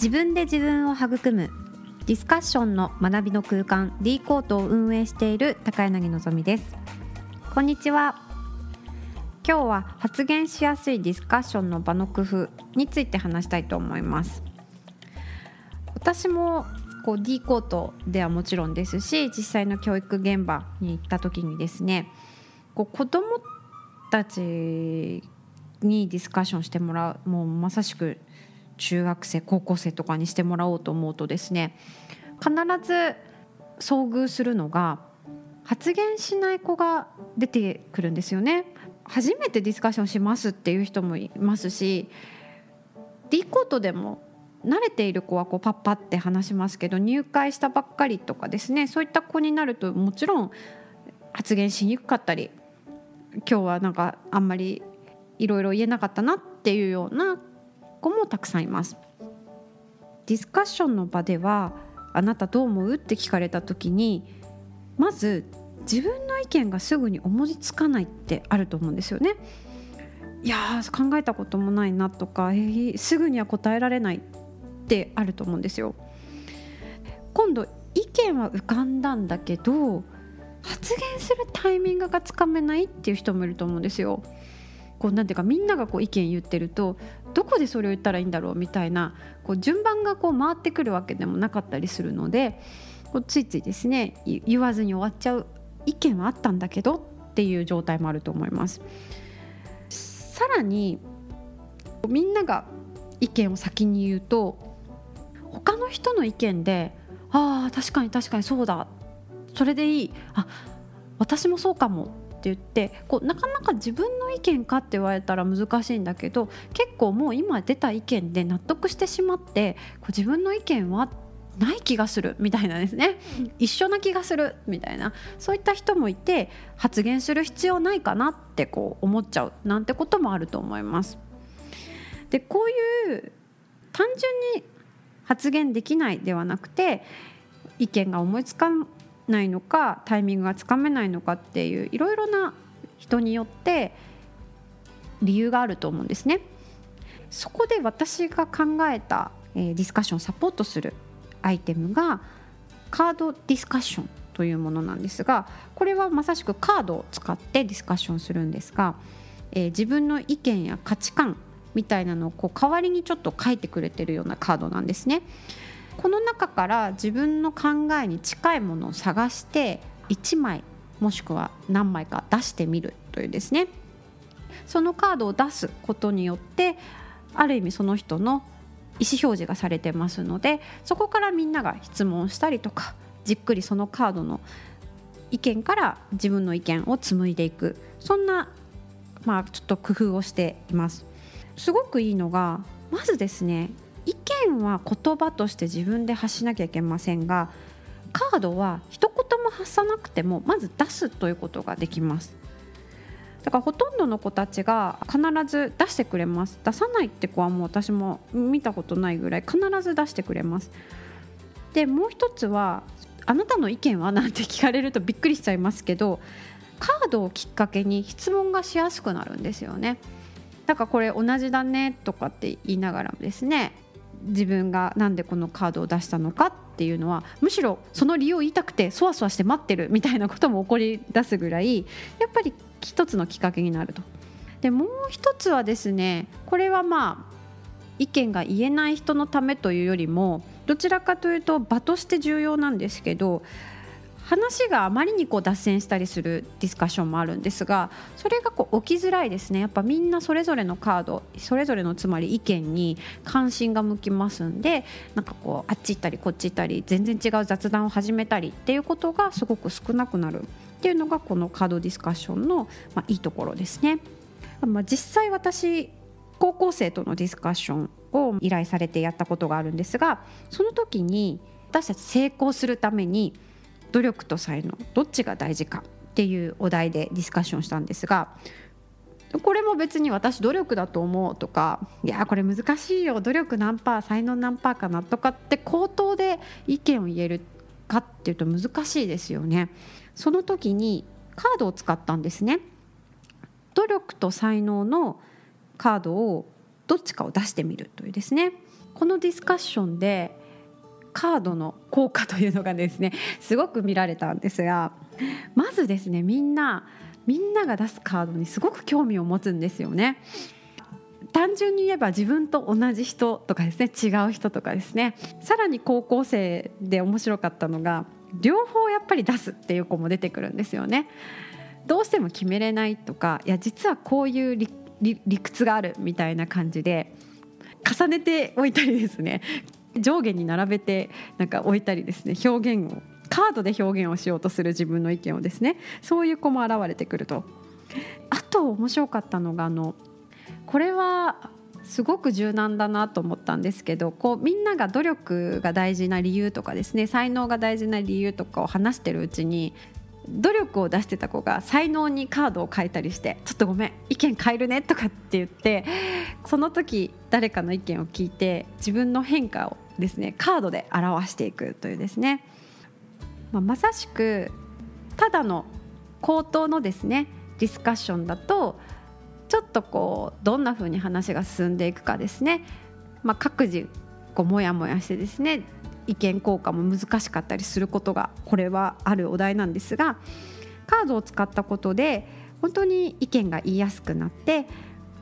自分で自分を育むディスカッションの学びの空間 D コートを運営している高柳のぞみです。こんにちは。今日は発言しやすいディスカッションの場の工夫について話したいと思います。私もこう D コートではもちろんですし実際の教育現場に行った時にですねこう子どもたちにディスカッションしてもらうもうまさしく中学生高校生とかにしてもらおうと思うとですね必ず遭遇するのが発言しない子が出てくるんですよね。初めてディスカッションしますっていう人もいますし D コートでも慣れている子はこうパッパって話しますけど入会したばっかりとかですねそういった子になるともちろん発言しにくかったり今日はなんかあんまりいろいろ言えなかったなっていうような子もたくさんいます。ディスカッションの場ではあなたどう思う？って聞かれた時にまず自分の意見がすぐに思いつかないってあると思うんですよね。いや考えたこともないなとか、えー、すぐには答えられないってあると思うんですよ。今度意見は浮かんだんだけど発言するタイミングがつかめないっていう人もいると思うんですよ。こうなんていうかみんながこう意見言ってるとどこでそれを言ったらいいんだろうみたいなこう順番がこう回ってくるわけでもなかったりするのでこうついついですね言わずに終わっちゃう意見はあったんだけどっていう状態もあると思います。さらにみんなが意見を先に言うと他の人の意見で「ああ確かに確かにそうだそれでいいあ私もそうかも」っ言ってこうなかなか自分の意見かって言われたら難しいんだけど結構もう今出た意見で納得してしまってこう自分の意見はない気がするみたいなですね、一緒な気がするみたいな。そういった人もいて発言する必要ないかなってこう思っちゃうなんてこともあると思います。でこういう単純に発言できないではなくて意見が思いつかないのかタイミングがつかめないのかっていういろいろな人によって理由があると思うんですね。そこで私が考えた、え、ディスカッションをサポートするアイテムがカードディスカッションというものなんですがこれはまさしくカードを使ってディスカッションするんですが、え、自分の意見や価値観みたいなのをこう代わりにちょっと書いてくれてるようなカードなんですね。この中から自分の考えに近いものを探して1枚もしくは何枚か出してみるというですねそのカードを出すことによってある意味その人の意思表示がされてますのでそこからみんなが質問したりとかじっくりそのカードの意見から自分の意見を紡いでいくそんなまあちょっと工夫をしています。すごくいいのがまずですね意見は言葉として自分で発しなきゃいけませんがカードは一言も発さなくてもまず出すということができます。だからほとんどの子たちが必ず出してくれます。出さないって子はもう私も見たことないぐらい必ず出してくれます。でもう一つはあなたの意見はなんて聞かれるとびっくりしちゃいますけどカードをきっかけに質問がしやすくなるんですよね。だからこれ同じだねとかって言いながらですね自分がなんでこのカードを出したのかっていうのはむしろその理由を言いたくてそわそわして待ってるみたいなことも起こり出すぐらい やっぱり一つのきっかけになると。でもう一つはですねこれはまあ意見が言えない人のためというよりもどちらかというと場として重要なんですけど話があまりにこう脱線したりするディスカッションもあるんですがそれがこう起きづらいですねやっぱみんなそれぞれのカードそれぞれのつまり意見に関心が向きますんでなんかこうあっち行ったりこっち行ったり全然違う雑談を始めたりっていうことがすごく少なくなるっていうのがこのカードディスカッションの、まあ、いいところですね。まあ、実際私高校生とのディスカッションを依頼されてやったことがあるんですがその時に私たち成功するために努力と才能どっちが大事かっていうお題でディスカッションしたんですがこれも別に私努力だと思うとかいやこれ難しいよ努力何パー才能何パーかなとかって口頭で意見を言えるかっていうと難しいですよね。その時にカードを使ったんですね。努力と才能のカードをどっちかを出してみるというですねこのディスカッションでカードの効果というのがですねすごく見られたんですがまずですねみんなみんなが出すカードにすごく興味を持つんですよね。単純に言えば自分と同じ人とかですね違う人とかですねさらに高校生で面白かったのが両方やっぱり出すっていう子も出てくるんですよね。どうしても決めれないとかいや実はこういう理屈があるみたいな感じで重ねておいたりですね上下に並べてなんか置いたりですね表現をカードで表現をしようとする自分の意見をですねそういう子も現れてくると。あと面白かったのがあのこれはすごく柔軟だなと思ったんですけどこうみんなが努力が大事な理由とかですね才能が大事な理由とかを話してるうちに努力を出してた子が才能にカードを変えたりして「ちょっとごめん意見変えるね」とかって言ってその時誰かの意見を聞いて自分の変化をですねカードで表していくというですね、まあ、まさしくただの口頭のですねディスカッションだとちょっとこうどんな風に話が進んでいくかですね、まあ、各自こうモヤモヤしてですね意見交換も難しかったりすることがこれはあるお題なんですがカードを使ったことで本当に意見が言いやすくなって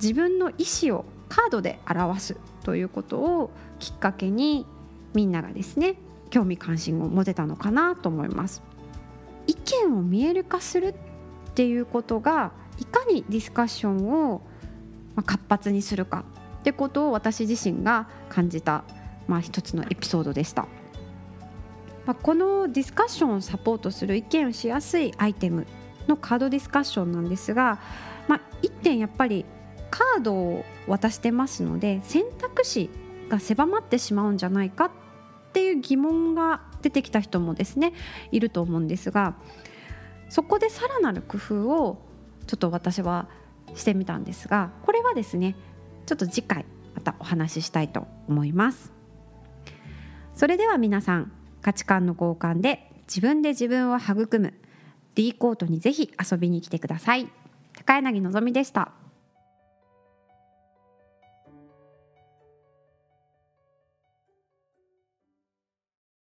自分の意思をカードで表すということをきっかけにみんながですね興味関心を持てたのかなと思います。意見を見える化するっていうことがいかにディスカッションを活発にするかってことを私自身が感じた、まあ、一つのエピソードでした。まあ、このディスカッションをサポートする意見をしやすいアイテムのカードディスカッションなんですが、まあ、1点やっぱりカードを渡してますので選択肢が狭まってしまうんじゃないかっていう疑問が出てきた人もですねいると思うんですがそこでさらなる工夫をちょっと私はしてみたんですがこれはですねちょっと次回またお話ししたいと思います。それでは皆さん価値観の交換で自分で自分を育む。D コートにぜひ遊びに来てください。高柳のぞみでした。